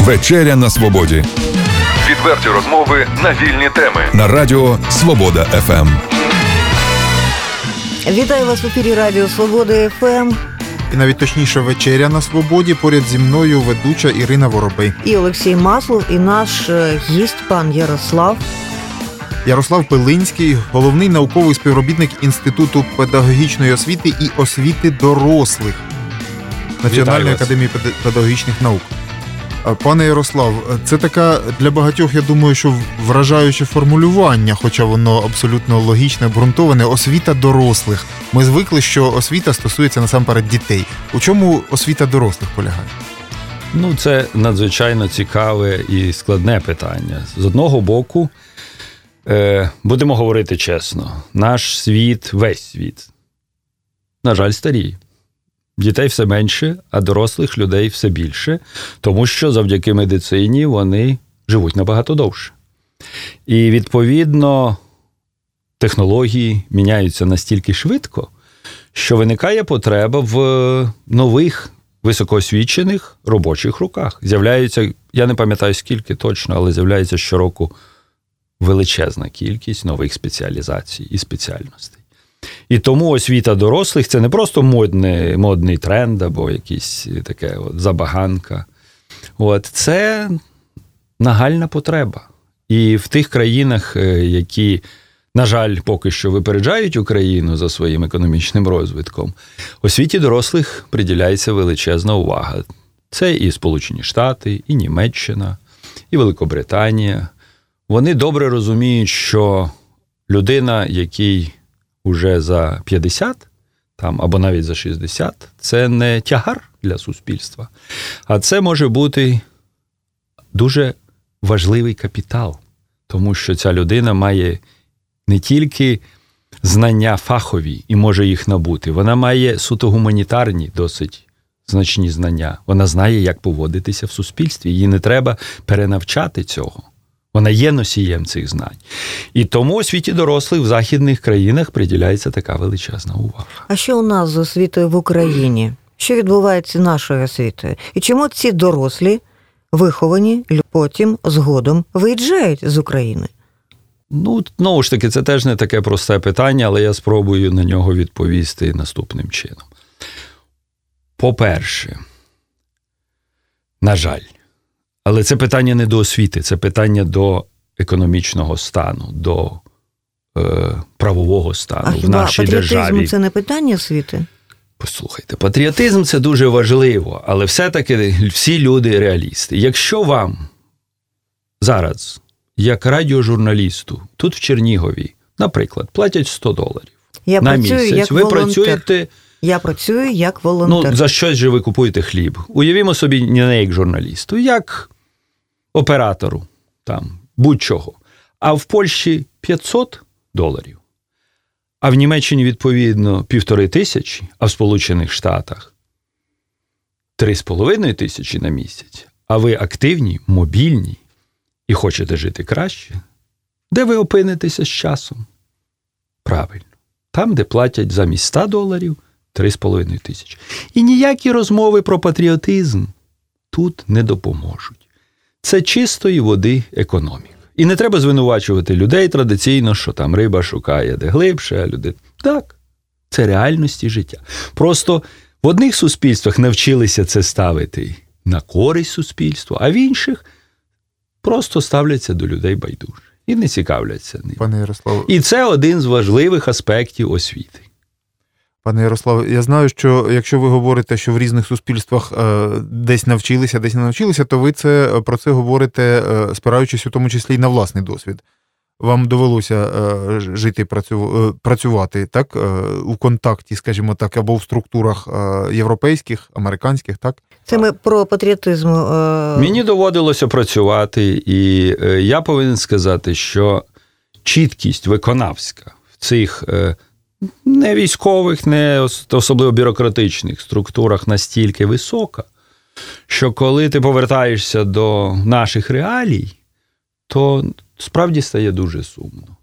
Вечеря на свободі. Відверті розмови на вільні теми. На радіо Свобода ФМ. Вітаю вас в ефірі Радіо Свобода ФМ. І навіть точніше вечеря на свободі. Поряд зі мною ведуча Ірина Воробей. І Олексій Маслов, і наш е, гість пан Ярослав. Ярослав Пилинський, головний науковий співробітник Інституту педагогічної освіти і освіти дорослих Національної академії педагогічних наук. Пане Ярослав, це така для багатьох, я думаю, що вражаюче формулювання, хоча воно абсолютно логічне, обґрунтоване, освіта дорослих. Ми звикли, що освіта стосується насамперед дітей. У чому освіта дорослих полягає? Ну, це надзвичайно цікаве і складне питання. З одного боку, е, будемо говорити чесно, наш світ, весь світ, на жаль, старіє. Дітей все менше, а дорослих людей все більше, тому що завдяки медицині вони живуть набагато довше. І відповідно технології міняються настільки швидко, що виникає потреба в нових високоосвічених робочих руках. З'являються, я не пам'ятаю скільки точно, але з'являється щороку величезна кількість нових спеціалізацій і спеціальностей. І тому освіта дорослих це не просто модний модний тренд або якийсь таке от забаганка. От, Це нагальна потреба. І в тих країнах, е, які, на жаль, поки що випереджають Україну за своїм економічним розвитком, освіті дорослих приділяється величезна увага. Це і Сполучені Штати, і Німеччина, і Великобританія. Вони добре розуміють, що людина, який уже за 50 там, або навіть за 60, це не тягар для суспільства, а це може бути дуже важливий капітал, тому що ця людина має не тільки знання фахові і може їх набути, вона має суто гуманітарні досить. Значні знання. Вона знає, як поводитися в суспільстві. Їй не треба перенавчати цього. Вона є носієм цих знань. І тому у світі дорослих в західних країнах приділяється така величезна увага. А що у нас з освітою в Україні? Що відбувається нашою освітою? І чому ці дорослі виховані потім згодом виїжджають з України? Ну, знову ж таки, це теж не таке просте питання, але я спробую на нього відповісти наступним чином. По-перше, на жаль. Але це питання не до освіти, це питання до економічного стану, до е, правового стану а в хіба нашій державі. Це не питання освіти? Послухайте, патріотизм це дуже важливо, але все-таки всі люди реалісти. Якщо вам зараз, як радіожурналісту, тут в Чернігові, наприклад, платять 100 доларів Я на працюю місяць, як ви волонтер. працюєте. Я працюю як волонтер. Ну, за щось же ви купуєте хліб. Уявімо собі, не як журналісту, як оператору, там, будь-чого. А в Польщі 500 доларів. А в Німеччині, відповідно, півтори тисячі, а в Сполучених Штатах 3,5 тисячі на місяць. А ви активні, мобільні і хочете жити краще, де ви опинитеся з часом? Правильно, там, де платять замість 100 доларів 3,5 тисячі. І ніякі розмови про патріотизм тут не допоможуть. Це чистої води економіка. І не треба звинувачувати людей традиційно, що там риба шукає де глибше, а люди. Так, це реальності життя. Просто в одних суспільствах навчилися це ставити на користь суспільству, а в інших просто ставляться до людей байдуже і не цікавляться ним. Пане Ярослав. І це один з важливих аспектів освіти. Пане Ярославе, я знаю, що якщо ви говорите, що в різних суспільствах е, десь навчилися, десь не навчилися, то ви це про це говорите, е, спираючись у тому числі й на власний досвід. Вам довелося е, жити працю, працювати так у контакті, скажімо так, або в структурах європейських, американських, так? Це ми про патріотизм. Мені доводилося працювати, і я повинен сказати, що чіткість виконавська в цих не військових, не особливо бюрократичних структурах настільки висока, що коли ти повертаєшся до наших реалій, то справді стає дуже сумно.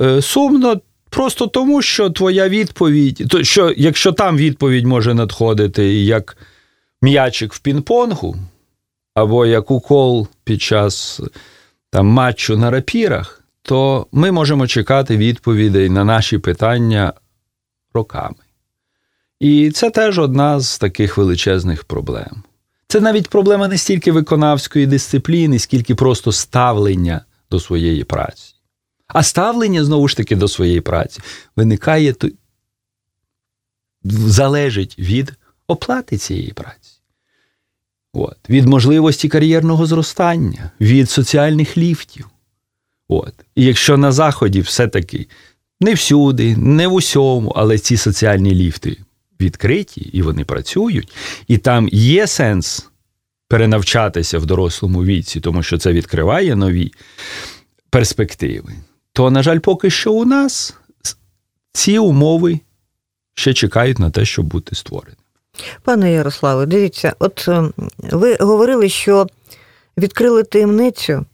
Е, сумно просто тому, що твоя відповідь, то що якщо там відповідь може надходити як м'ячик в пінг-понгу, або як укол під час там, матчу на рапірах, то ми можемо чекати відповідей на наші питання роками. І це теж одна з таких величезних проблем. Це навіть проблема не стільки виконавської дисципліни, скільки просто ставлення до своєї праці. А ставлення, знову ж таки, до своєї праці виникає залежить від оплати цієї праці, От. від можливості кар'єрного зростання, від соціальних ліфтів. От. І якщо на Заході все-таки не всюди, не в усьому, але ці соціальні ліфти відкриті і вони працюють, і там є сенс перенавчатися в дорослому віці, тому що це відкриває нові перспективи, то, на жаль, поки що у нас ці умови ще чекають на те, щоб бути створеними. Пане Ярославе, дивіться, от ем, ви говорили, що відкрили таємницю.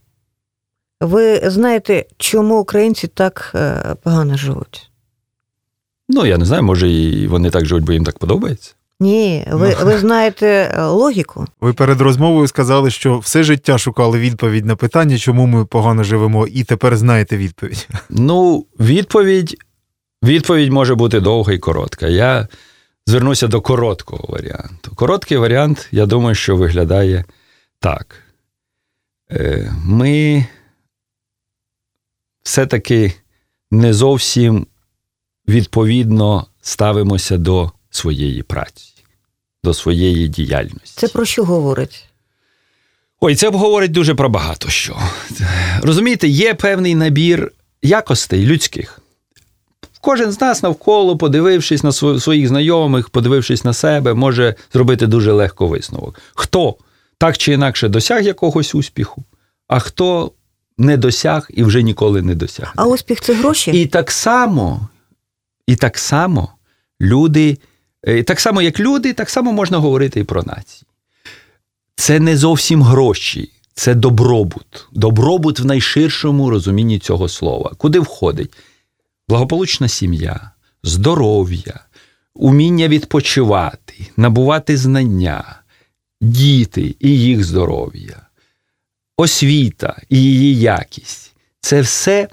Ви знаєте, чому українці так е, погано живуть? Ну, я не знаю, може, і вони так живуть, бо їм так подобається. Ні, ви, Ну. ви знаєте е, логіку. Ви перед розмовою сказали, що все життя шукали відповідь на питання, чому ми погано живемо, і тепер знаєте відповідь. Ну, відповідь, відповідь може бути довга і коротка. Я звернуся до короткого варіанту. Короткий варіант, я думаю, що виглядає так. Е, Ми все-таки не зовсім відповідно ставимося до своєї праці, до своєї діяльності. Це про що говорить? Ой, це говорить дуже про багато що. Розумієте, є певний набір якостей людських. Кожен з нас навколо, подивившись на своїх знайомих, подивившись на себе, може зробити дуже легко висновок. Хто так чи інакше досяг якогось успіху, а хто не досяг і вже ніколи не досяг. А успіх це гроші? І так само, і так само люди, е, так само, як люди, так само можна говорити і про нації. Це не зовсім гроші, це добробут. Добробут в найширшому розумінні цього слова. Куди входить? Благополучна сім'я, здоров'я, уміння відпочивати, набувати знання, діти і їх здоров'я, освіта і її якість. Це все.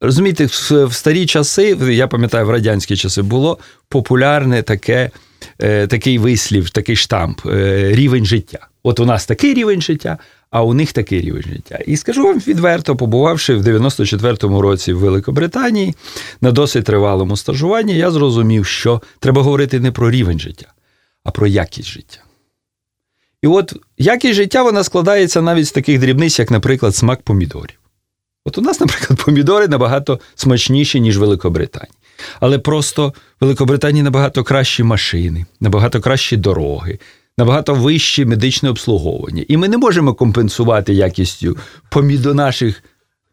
Розумієте, в старі часи, я пам'ятаю, в радянські часи було популярне таке, е, такий вислів, такий штамп е, рівень життя. От у нас такий рівень життя, а у них такий рівень життя. І скажу вам відверто, побувавши в 94-му році в Великобританії на досить тривалому стажуванні, я зрозумів, що треба говорити не про рівень життя, а про якість життя. І от якість життя вона складається навіть з таких дрібниць, як, наприклад, смак помідорів. От у нас, наприклад, помідори набагато смачніші, ніж в Великобританії. Але просто в Великобританії набагато кращі машини, набагато кращі дороги, набагато вище медичне обслуговування. І ми не можемо компенсувати якістю помідо наших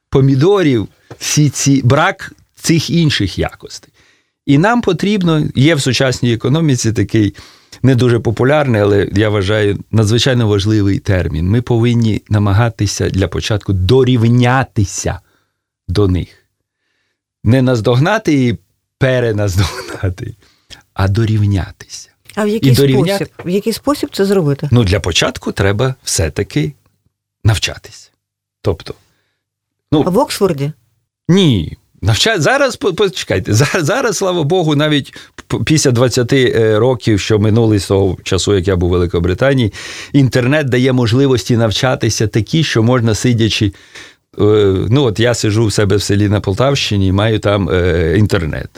помідорів всі ці брак цих інших якостей. І нам потрібно, є в сучасній економіці такий не дуже популярний, але я вважаю надзвичайно важливий термін. Ми повинні намагатися для початку дорівнятися до них. Не наздогнати і переназдогнати, а дорівнятися. А в який І дорівняти- спосіб? В який спосіб це зробити? Ну, для початку треба все-таки навчатися. Тобто, ну, В Оксфорді? ні. Навча... Зараз почекайте, зараз, слава Богу, навіть після 20 е, років, що минули з того часу, як я був у Великобританії, інтернет дає можливості навчатися такі, що можна сидячи. е, Ну, от я сижу в себе в селі на Полтавщині і маю там е, інтернет,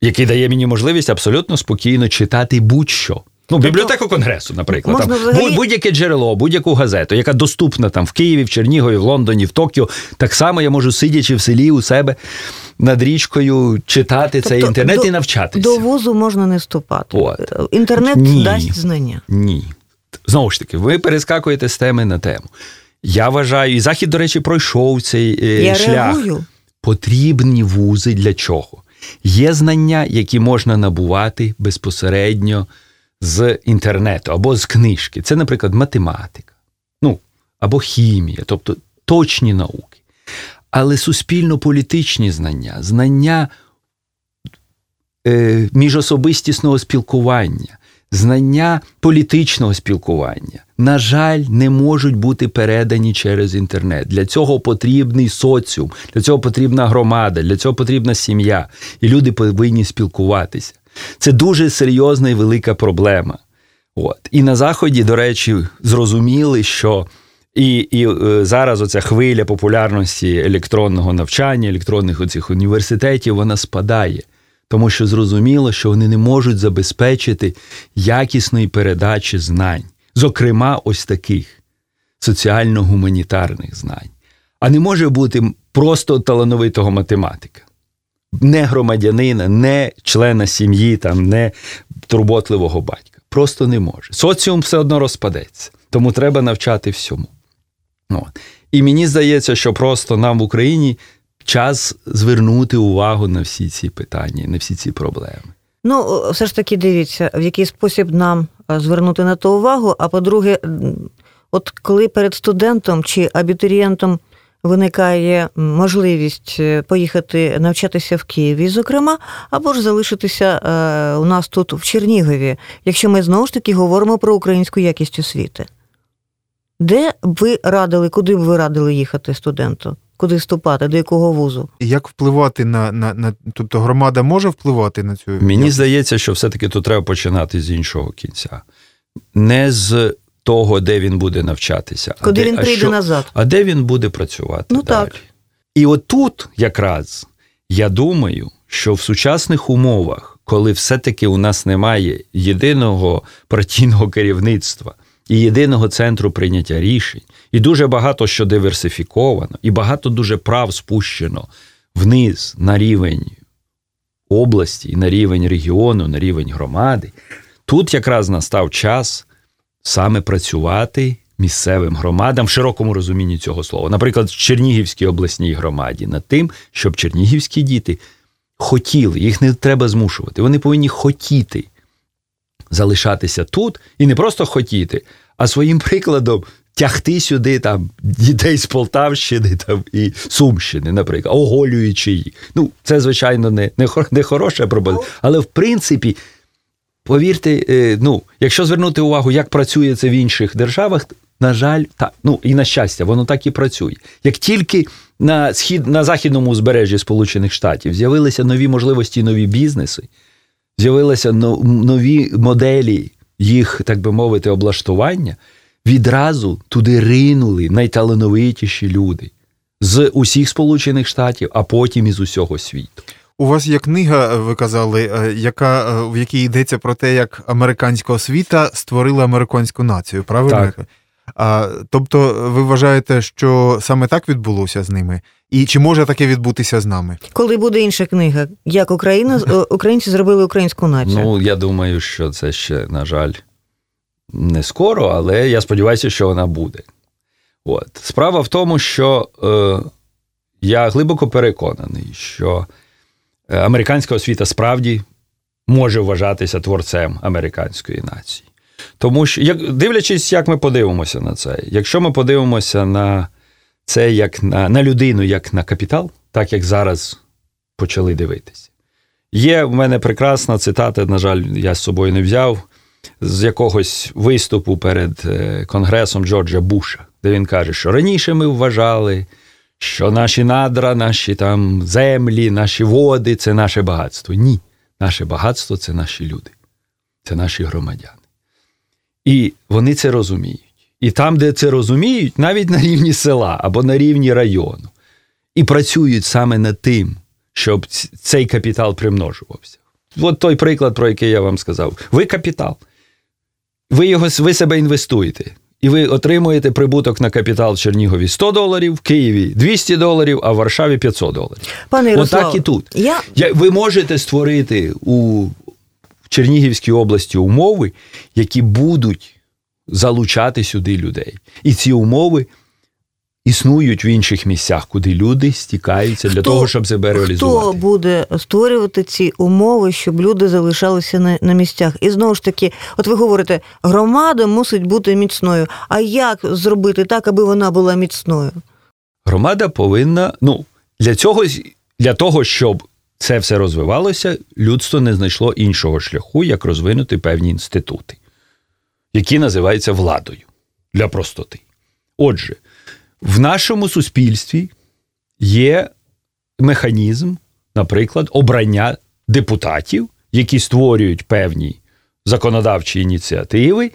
який дає мені можливість абсолютно спокійно читати будь-що. Ну, бібліотеку конгресу, наприклад, можна там, взагалі- будь- будь-яке джерело, будь-яку газету, яка доступна там в Києві, в Чернігові, в Лондоні, в Токіо. Так само я можу сидячи в селі у себе над річкою, читати цей Тобто інтернет до- і навчатися. До вузу можна не вступати. От. Інтернет Ні. дасть знання. Ні. Знову ж таки, ви перескакуєте з теми на тему. Я вважаю, і Захід, до речі, пройшов цей е, Я шлях. реагую. Потрібні вузи для чого? Є знання, які можна набувати безпосередньо з інтернету або з книжки. Це, наприклад, математика, ну, або хімія, тобто точні науки. Але суспільно-політичні знання, знання е, міжособистісного спілкування, знання політичного спілкування, на жаль, не можуть бути передані через інтернет. Для цього потрібний соціум, для цього потрібна громада, для цього потрібна сім'я. І люди повинні спілкуватися. Це дуже серйозна і велика проблема. От. І на Заході, до речі, зрозуміли, що і і е, зараз оця хвиля популярності електронного навчання, електронних оцих університетів, вона спадає тому що зрозуміло, що вони не можуть забезпечити якісної передачі знань, зокрема, ось таких соціально-гуманітарних знань. А не може бути просто талановитого математика, не громадянина, не члена сім'ї, там, не турботливого батька. Просто не може. Соціум все одно розпадеться, тому треба навчати всьому. От. І мені здається, що просто нам в Україні час звернути увагу на всі ці питання, на всі ці проблеми. Ну, все ж таки, дивіться, в який спосіб нам е, звернути на то увагу. А по-друге, от коли перед студентом чи абітурієнтом виникає можливість е, поїхати навчатися в Києві, зокрема, або ж залишитися е, у нас тут в Чернігові, якщо ми знову ж таки говоримо про українську якість освіти. Де б ви радили, куди б ви радили їхати студенту? куди вступати, до якого вузу. Як впливати на на, на тобто громада може впливати на цю мені здається, що все-таки тут треба починати з іншого кінця, не з того, де він буде навчатися, куди а він прийде а що, назад, а де він буде працювати. Ну далі. так. І отут якраз я думаю, що в сучасних умовах, коли все-таки у нас немає єдиного партійного керівництва і єдиного центру прийняття рішень, і дуже багато що диверсифіковано, і багато дуже прав спущено вниз на рівень області, на рівень регіону, на рівень громади. Тут якраз настав час саме працювати місцевим громадам в широкому розумінні цього слова. Наприклад, в Чернігівській обласній громаді над тим, щоб чернігівські діти хотіли, їх не треба змушувати. Вони повинні хотіти залишатися тут і не просто хотіти, а своїм прикладом тягти сюди там дітей з Полтавщини там і Сумщини, наприклад, оголюючи їх. Ну, це, звичайно, не не, не хороша пропозиція, але в принципі. Повірте, е, ну, якщо звернути увагу, як працює це в інших державах, на жаль, так, ну і на щастя, воно так і працює. Як тільки на схід на західному узбережжі Сполучених Штатів з'явилися нові можливості, нові бізнеси, з'явилися нові моделі їх, так би мовити, облаштування, відразу туди ринули найталановитіші люди з усіх Сполучених Штатів, а потім із усього світу. У вас є книга, ви казали, е, яка в якій йдеться про те, як американська освіта створила американську націю, правильно? Так. А, Тобто, ви вважаєте, що саме так відбулося з ними? І чи може таке відбутися з нами? Коли буде інша книга, як Україна е, українці зробили українську націю? Ну я думаю, що це ще, на жаль, не скоро, але я сподіваюся, що вона буде. От. Справа в тому, що е, я глибоко переконаний, що е, американська освіта справді може вважатися творцем американської нації. Тому що, як, дивлячись, як ми подивимося на це, якщо ми подивимося на це як на, на людину, як на капітал, так як зараз почали дивитися. Є в мене прекрасна цитата, на жаль, я з собою не взяв, з якогось виступу перед е, Конгресом Джорджа Буша, де він каже, що раніше ми вважали, що наші надра, наші там землі, наші води це наше багатство. Ні, наше багатство це наші люди, це наші громадяни. І вони це розуміють. І там, де це розуміють, навіть на рівні села або на рівні району, і працюють саме над тим, щоб цей капітал примножувався. От той приклад, про який я вам сказав. Ви капітал. Ви його, ви себе інвестуєте. І ви отримуєте прибуток на капітал в Чернігові 100 доларів, в Києві 200 доларів, а в Варшаві 500 доларів. Пане Ярослав, Отак і тут. Я... Ви можете створити у Чернігівській області умови, які будуть залучати сюди людей. І ці умови існують в інших місцях, куди люди стікаються для того, щоб себе реалізувати. Хто буде створювати ці умови, щоб люди залишалися на, на місцях? І знову ж таки, от ви говорите, громада мусить бути міцною. А як зробити так, аби вона була міцною? Громада повинна, ну, для цього, для того, щоб це все розвивалося, людство не знайшло іншого шляху, як розвинути певні інститути, які називаються владою для простоти. Отже, в нашому суспільстві є механізм, наприклад, обрання депутатів, які створюють певні законодавчі ініціативи,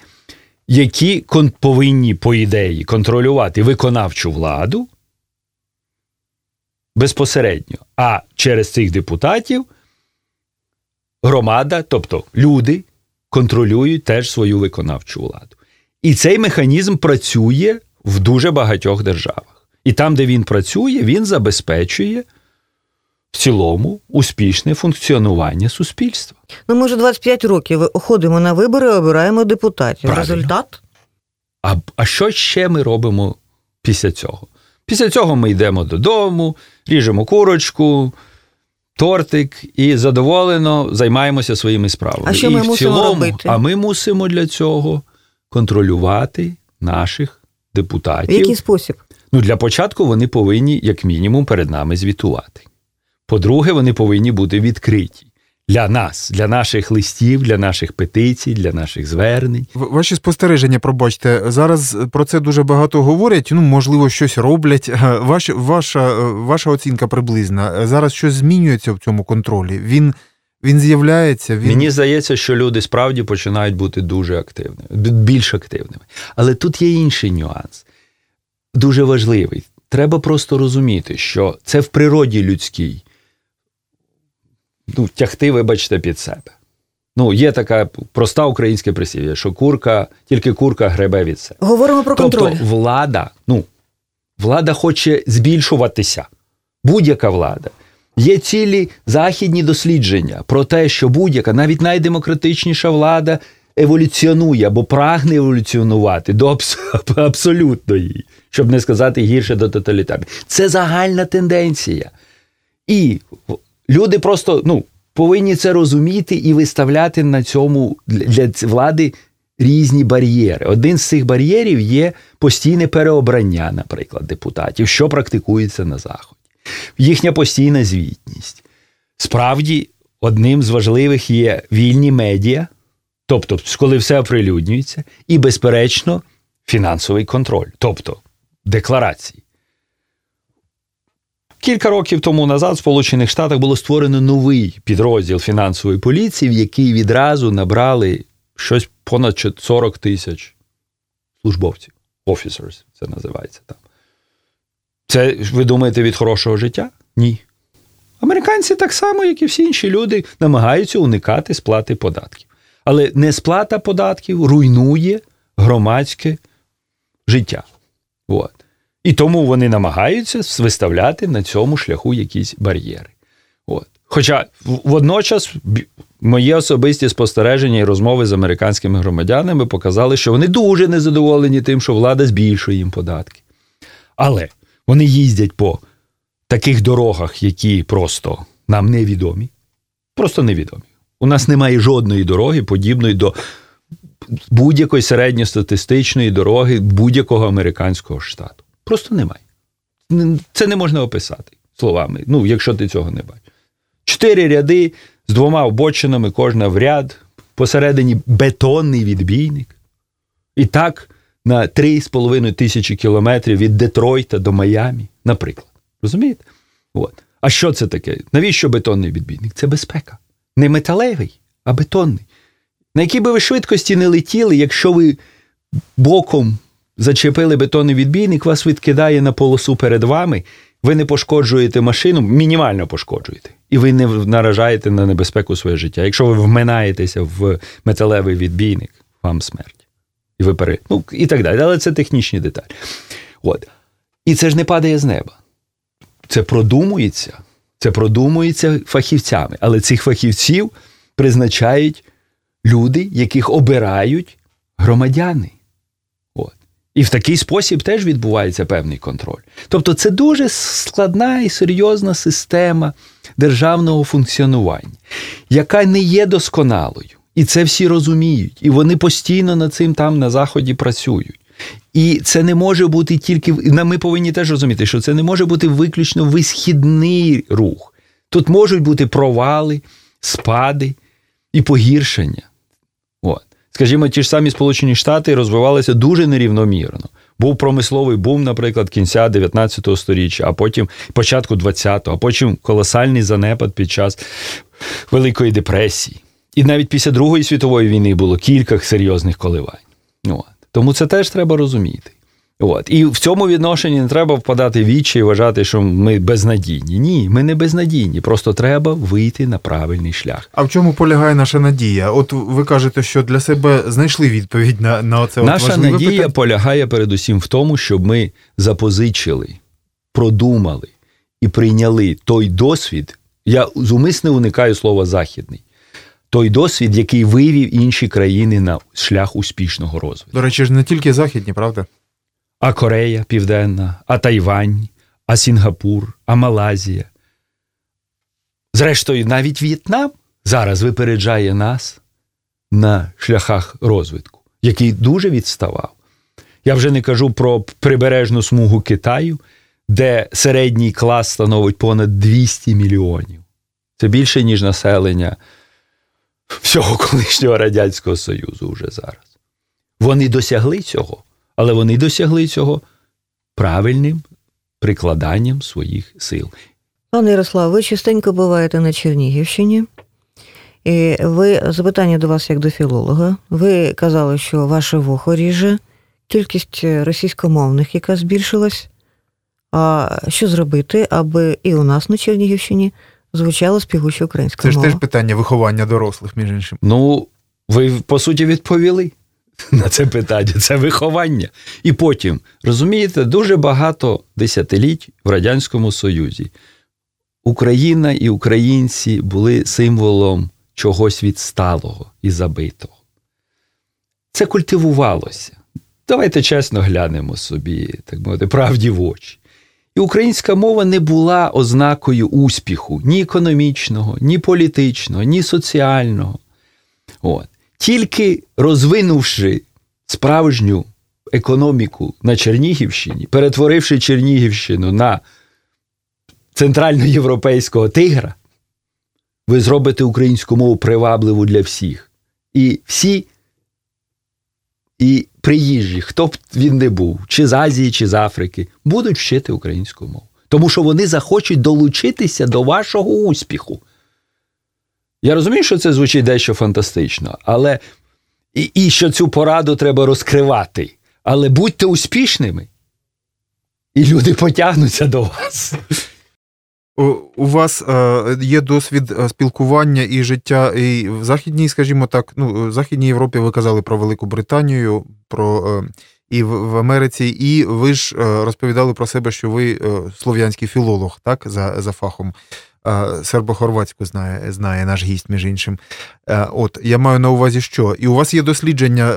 які повинні, по ідеї, контролювати виконавчу владу безпосередньо. А через цих депутатів громада, тобто люди, контролюють теж свою виконавчу владу. І цей механізм працює в дуже багатьох державах. І там, де він працює, він забезпечує в цілому успішне функціонування суспільства. Ну, ми вже 25 років ходимо на вибори, обираємо депутатів. Правильно. Результат А, а що ще ми робимо після цього? Після цього ми йдемо додому, ріжемо курочку, тортик і задоволено займаємося своїми справами. А що і в мусимо цілому, робити? А ми мусимо для цього контролювати наших в депутатів. який спосіб? Ну, для початку вони повинні, як мінімум, перед нами звітувати. По-друге, вони повинні бути відкриті для нас, для наших листів, для наших петицій, для наших звернень. Ваші спостереження, пробачте, зараз про це дуже багато говорять. Ну, можливо, щось роблять. Ваш, ваша, ваша оцінка приблизна. Зараз щось змінюється в цьому контролі. Він, він з'являється. Він... Мені здається, що люди справді починають бути дуже активними, більш активними. Але тут є інший нюанс, дуже важливий. Треба просто розуміти, що це в природі людській. Ну, тягти, вибачте, під себе. Ну, є така проста українське прислів'я, що курка, тільки курка гребе від себе. Говоримо про контроль. Тобто влада, ну, влада хоче збільшуватися. Будь-яка влада. Є цілі західні дослідження про те, що будь-яка, навіть найдемократичніша влада еволюціонує або прагне еволюціонувати до абс- абсолютної, щоб не сказати гірше до тоталітарної. Це загальна тенденція. І люди просто ну, повинні це розуміти і виставляти на цьому для влади різні бар'єри. Один з цих бар'єрів є постійне переобрання, наприклад, депутатів, що практикується на Заході. Їхня постійна звітність. Справді, одним з важливих є вільні медіа, тобто, коли все оприлюднюється, і, безперечно, фінансовий контроль, тобто декларації. Кілька років тому назад в Сполучених Штатах було створено новий підрозділ фінансової поліції, в який відразу набрали щось понад 40 тисяч службовців. Officers, це називається там. Це ви думаєте від хорошого життя? Ні. Американці так само, як і всі інші люди, намагаються уникати сплати податків. Але несплата податків руйнує громадське життя. От. І тому вони намагаються виставляти на цьому шляху якісь бар'єри. От. Хоча водночас мої особисті спостереження і розмови з американськими громадянами показали, що вони дуже незадоволені тим, що влада збільшує їм податки. Але вони їздять по таких дорогах, які просто нам невідомі. Просто невідомі. У нас немає жодної дороги, подібної до будь-якої середньостатистичної дороги будь-якого американського штату. Просто немає. Це не можна описати словами, ну, якщо ти цього не бачиш. Чотири ряди з двома обочинами, кожна в ряд, посередині бетонний відбійник. І так на 3,5 тисячі кілометрів від Детройта до Майамі, наприклад. Розумієте? От. А що це таке? Навіщо бетонний відбійник? Це безпека. Не металевий, а бетонний. На якій би ви швидкості не летіли, якщо ви боком зачепили бетонний відбійник, вас відкидає на полосу перед вами, ви не пошкоджуєте машину, мінімально пошкоджуєте, і ви не наражаєте на небезпеку своє життя. Якщо ви вминаєтеся в металевий відбійник, вам смерть. І ну, і так далі. Але це технічні деталі. От. І це ж не падає з неба. Це продумується. Це продумується фахівцями. Але цих фахівців призначають люди, яких обирають громадяни. От. І в такий спосіб теж відбувається певний контроль. Тобто це дуже складна і серйозна система державного функціонування, яка не є досконалою. І це всі розуміють. І вони постійно над цим там на Заході працюють. І це не може бути тільки. Ми повинні теж розуміти, що це не може бути виключно висхідний рух. Тут можуть бути провали, спади і погіршення. От. Скажімо, ті ж самі Сполучені Штати розвивалися дуже нерівномірно. Був промисловий бум, наприклад, кінця 19 століття, а потім початку 20-го, а потім колосальний занепад під час Великої депресії. І навіть після Другої світової війни було кілька серйозних коливань. От. Тому це теж треба розуміти. От. І в цьому відношенні не треба впадати в вічі і вважати, що ми безнадійні. Ні, ми не безнадійні. Просто треба вийти на правильний шлях. А в чому полягає наша надія? От ви кажете, що для себе знайшли відповідь на на оце наша важливе надія питання. полягає передусім в тому, щоб ми запозичили, продумали і прийняли той досвід. Я зумисне уникаю слова західний. Той досвід, який вивів інші країни на шлях успішного розвитку. До речі, ж не тільки західні, правда? А Корея Південна, а Тайвань, а Сінгапур, а Малазія. Зрештою, навіть В'єтнам зараз випереджає нас на шляхах розвитку, який дуже відставав. Я вже не кажу про прибережну смугу Китаю, де середній клас становить понад 200 мільйонів. Це більше, ніж населення всього колишнього Радянського Союзу вже зараз. Вони досягли цього, але вони досягли цього правильним прикладанням своїх сил. Пане Ярослав, ви частенько буваєте на Чернігівщині. І ви запитання до вас як до філолога. Ви казали, що ваше вухо ріже, кількість російськомовних, яка збільшилась. А що зробити, аби і у нас на Чернігівщині звучала співуча українська Це ж теж питання виховання дорослих, між іншим. Ну, ви по суті відповіли на це питання. Це виховання. І потім, розумієте, дуже багато десятиліть в Радянському Союзі Україна і українці були символом чогось відсталого і забитого. Це культивувалося. Давайте чесно глянемо собі, так мовити, правді в очі. І українська мова не була ознакою успіху ні економічного, ні політичного, ні соціального. От. Тільки розвинувши справжню економіку на Чернігівщині, перетворивши Чернігівщину на центральноєвропейського тигра, ви зробите українську мову привабливу для всіх. І всі, і приїжджі, хто б він не був, чи з Азії, чи з Африки, будуть вчити українську мову. Тому що вони захочуть долучитися до вашого успіху. Я розумію, що це звучить дещо фантастично, але і, і що цю пораду треба розкривати. Але будьте успішними, і люди потягнуться до вас. У, вас е, є досвід е, спілкування і життя і в Західній, скажімо так, ну, в Західній Європі ви казали про Велику Британію, про е, і в, Америці, і ви ж розповідали про себе, що ви слов'янський філолог, так, за, за фахом. Сербо-хорватську знає, знає наш гість, між іншим. От я маю на увазі, що і у вас є дослідження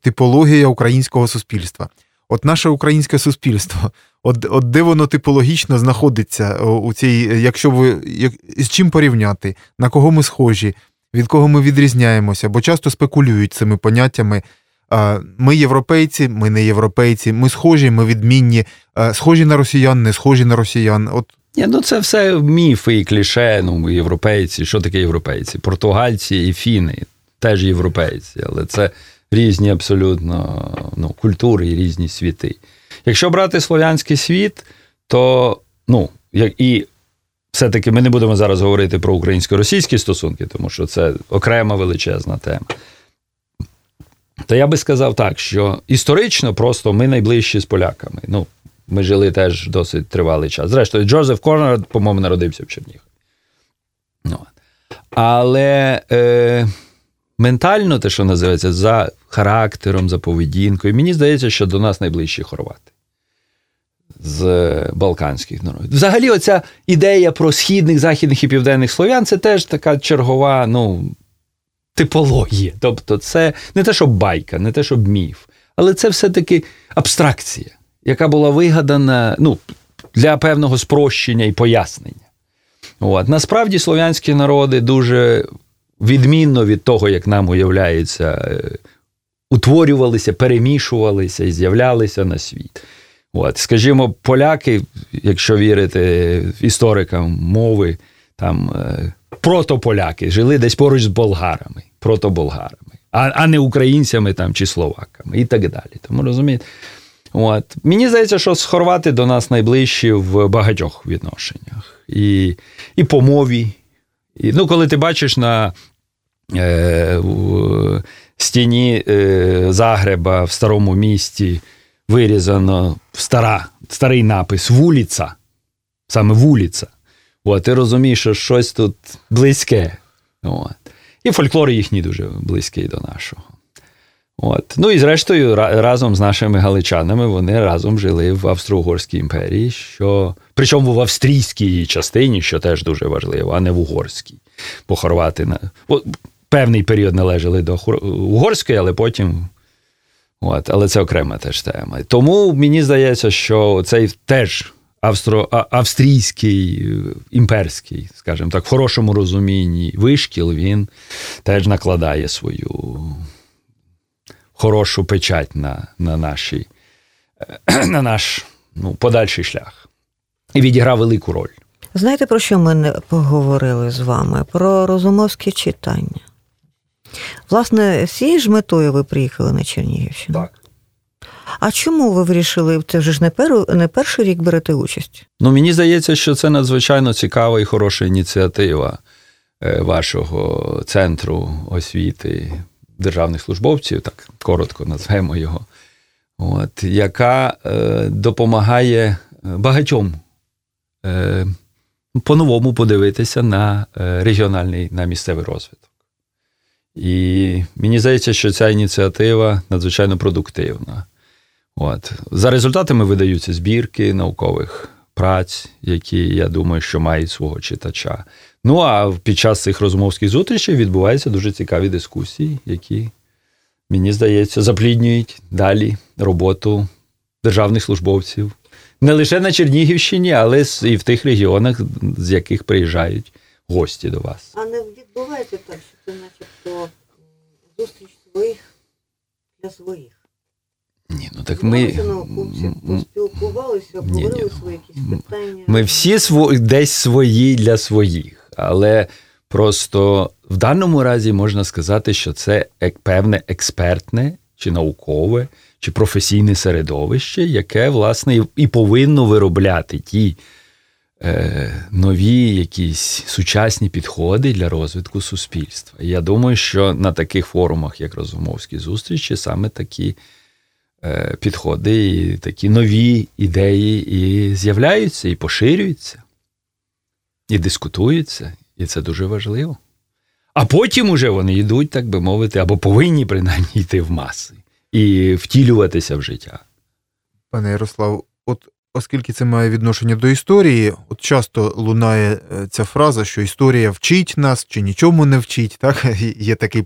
типологія українського суспільства. От наше українське суспільство, от, от де воно типологічно знаходиться у цій, якщо ви як, з чим порівняти, на кого ми схожі, від кого ми відрізняємося, бо часто спекулюють цими поняттями. Ми європейці, ми не європейці, ми схожі, ми відмінні, схожі на росіян, не схожі на росіян. От Ні, ну це все міфи і кліше. Ну, європейці. Що таке європейці? Португальці і фіни теж європейці, але це різні абсолютно ну, культури і різні світи. Якщо брати слов'янський світ, то ну, як і все-таки ми не будемо зараз говорити про українсько-російські стосунки, тому що це окрема величезна тема. То я би сказав так, що історично просто ми найближчі з поляками. Ну, ми жили теж досить тривалий час. Зрештою, Джозеф Конрад, по-моєму, народився в Чернігові. Ну, але е, ментально, те, що називається, за характером, за поведінкою, мені здається, що до нас найближчі хорвати з балканських народів. Взагалі, оця ідея про східних, західних і південних слов'ян це теж така чергова, ну, типологія. Тобто, це не те, щоб байка, не те, щоб міф, але це все-таки абстракція, яка була вигадана ну, для певного спрощення і пояснення. От. Насправді слов'янські народи дуже відмінно від того, як нам уявляється, утворювалися, перемішувалися і з'являлися на світ. От. Скажімо, поляки, якщо вірити історикам мови, там е, протополяки, жили десь поруч з болгарами, протоболгарами, а а не українцями там чи словаками і так далі. Тому розумієте. От. Мені здається, що хорвати до нас найближчі в багатьох відношеннях. І і по мові. І, Ну, Коли ти бачиш на е, в стіні е, Загреба в старому місті вирізано стара, старий напис вулиця, саме вулиця. От, Ти розумієш, що щось тут близьке. От. І фольклор їхній дуже близький до нашого. От. Ну і зрештою, разом з нашими галичанами вони разом жили в Австро-Угорській імперії, що причому в австрійській частині, що теж дуже важливо, а не в угорській. Бо хорвати на певний період належали до угорської, але потім. От, Але це окрема теж тема. Тому мені здається, що цей теж австро, австрійський імперський, скажімо так, в хорошому розумінні вишкіл, він теж накладає свою хорошу печать на на, наші, на наш ну, подальший шлях. І відіграв велику роль. Знаєте, про що ми не поговорили з вами? Про розумовське читання. Власне, з цією ж метою ви приїхали на Чернігівщину? Так. А чому ви вирішили? Це вже ж не пер, не перший рік берете участь? Ну, мені здається, що це надзвичайно цікава і хороша ініціатива е, вашого центру освіти державних службовців, так коротко назвемо його, от, яка е, допомагає багатьом е, по-новому подивитися на регіональний на місцевий розвиток. І мені здається, що ця ініціатива надзвичайно продуктивна. От. За результатами видаються збірки наукових праць, які, я думаю, що мають свого читача. Ну а під час цих розумовських зустрічей відбуваються дуже цікаві дискусії, які, мені здається, запліднюють далі роботу державних службовців. Не лише на Чернігівщині, але і в тих регіонах, з яких приїжджають гості до вас. А не відбувається так, що це начебто зустріч своїх для своїх. Ні, ну так ми поспілкувалися, обговорили свої якісь питання. Ми всі десь свої для своїх, але просто в даному разі можна сказати, що це певне експертне чи наукове, чи професійне середовище, яке, власне, і повинно виробляти ті нові якісь сучасні підходи для розвитку суспільства. І я думаю, що на таких форумах, як Розумовські зустрічі, саме такі. Е, підходи, і такі нові ідеї і з'являються, і поширюються, і дискутуються, і це дуже важливо. А потім уже вони йдуть, так би мовити, або повинні принаймні йти в маси і втілюватися в життя. Пане Ярослав, от оскільки це має відношення до історії, от часто лунає е, ця фраза, що історія вчить нас чи нічому не вчить. Так? Є такий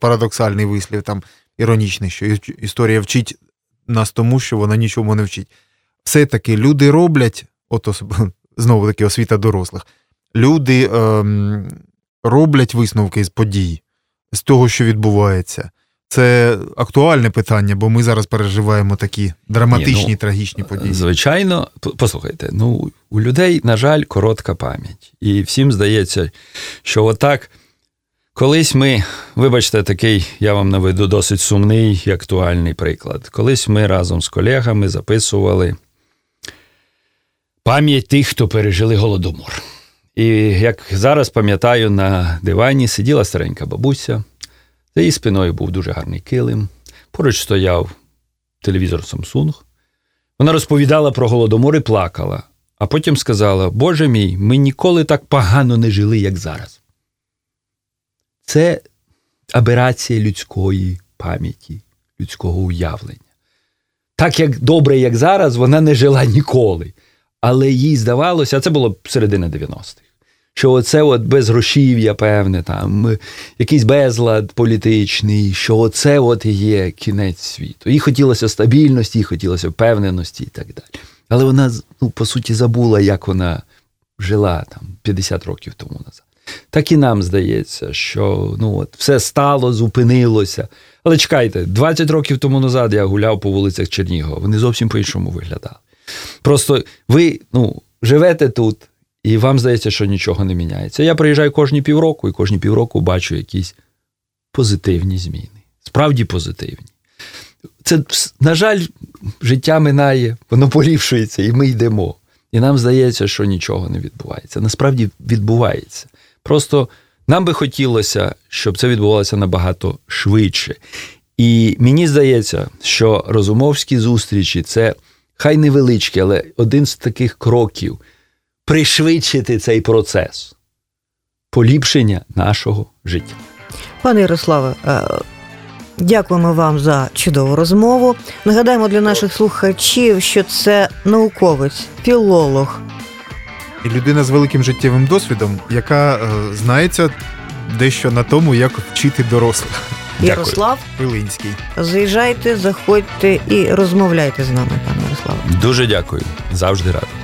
парадоксальний вислів, там іронічний, що історія вчить нас тому, що вона нічому не вчить. Все-таки люди роблять, от знову таки освіта дорослих, люди ем, роблять висновки з подій, з того, що відбувається. Це актуальне питання, бо ми зараз переживаємо такі драматичні, Ні, ну, трагічні події. Звичайно, послухайте, ну у людей, на жаль, коротка пам'ять. І всім здається, що отак. Колись ми, вибачте, такий, я вам наведу досить сумний і актуальний приклад. Колись ми разом з колегами записували пам'ять тих, хто пережили голодомор. І як зараз пам'ятаю, на дивані сиділа старенька бабуся, за її спиною був дуже гарний килим, поруч стояв телевізор Samsung. Вона розповідала про голодомор і плакала, а потім сказала: Боже мій, ми ніколи так погано не жили, як зараз це аберація людської пам'яті, людського уявлення. Так як добре, як зараз, вона не жила ніколи. Але їй здавалося, а це було середина 90-х, що оце от безгрошів'я, певне, там, якийсь безлад політичний, що оце от є кінець світу. Їй хотілося стабільності, їй хотілося впевненості і так далі. Але вона, ну, по суті, забула, як вона жила там 50 років тому назад. Так і нам здається, що ну от все стало, зупинилося. Але чекайте, 20 років тому назад я гуляв по вулицях Чернігова. Вони зовсім по-іншому виглядали. Просто ви ну, живете тут і вам здається, що нічого не міняється. Я приїжджаю кожні півроку, і кожні півроку бачу якісь позитивні зміни. Справді позитивні. Це, на жаль, життя минає, воно поліпшується, і ми йдемо. І нам здається, що нічого не відбувається. Насправді відбувається. Просто нам би хотілося, щоб це відбувалося набагато швидше. І мені здається, що розумовські зустрічі це хай невеличкі, але один з таких кроків пришвидшити цей процес поліпшення нашого життя. Пане Ярославе, е, дякуємо вам за чудову розмову. Нагадаємо для наших слухачів, що це науковець, філолог, І людина з великим життєвим досвідом, яка е, знається дещо на тому, як вчити дорослих. Ярослав. Пилинський. Заїжджайте, заходьте і розмовляйте з нами, пане Ярославе. Дуже дякую. Завжди радий.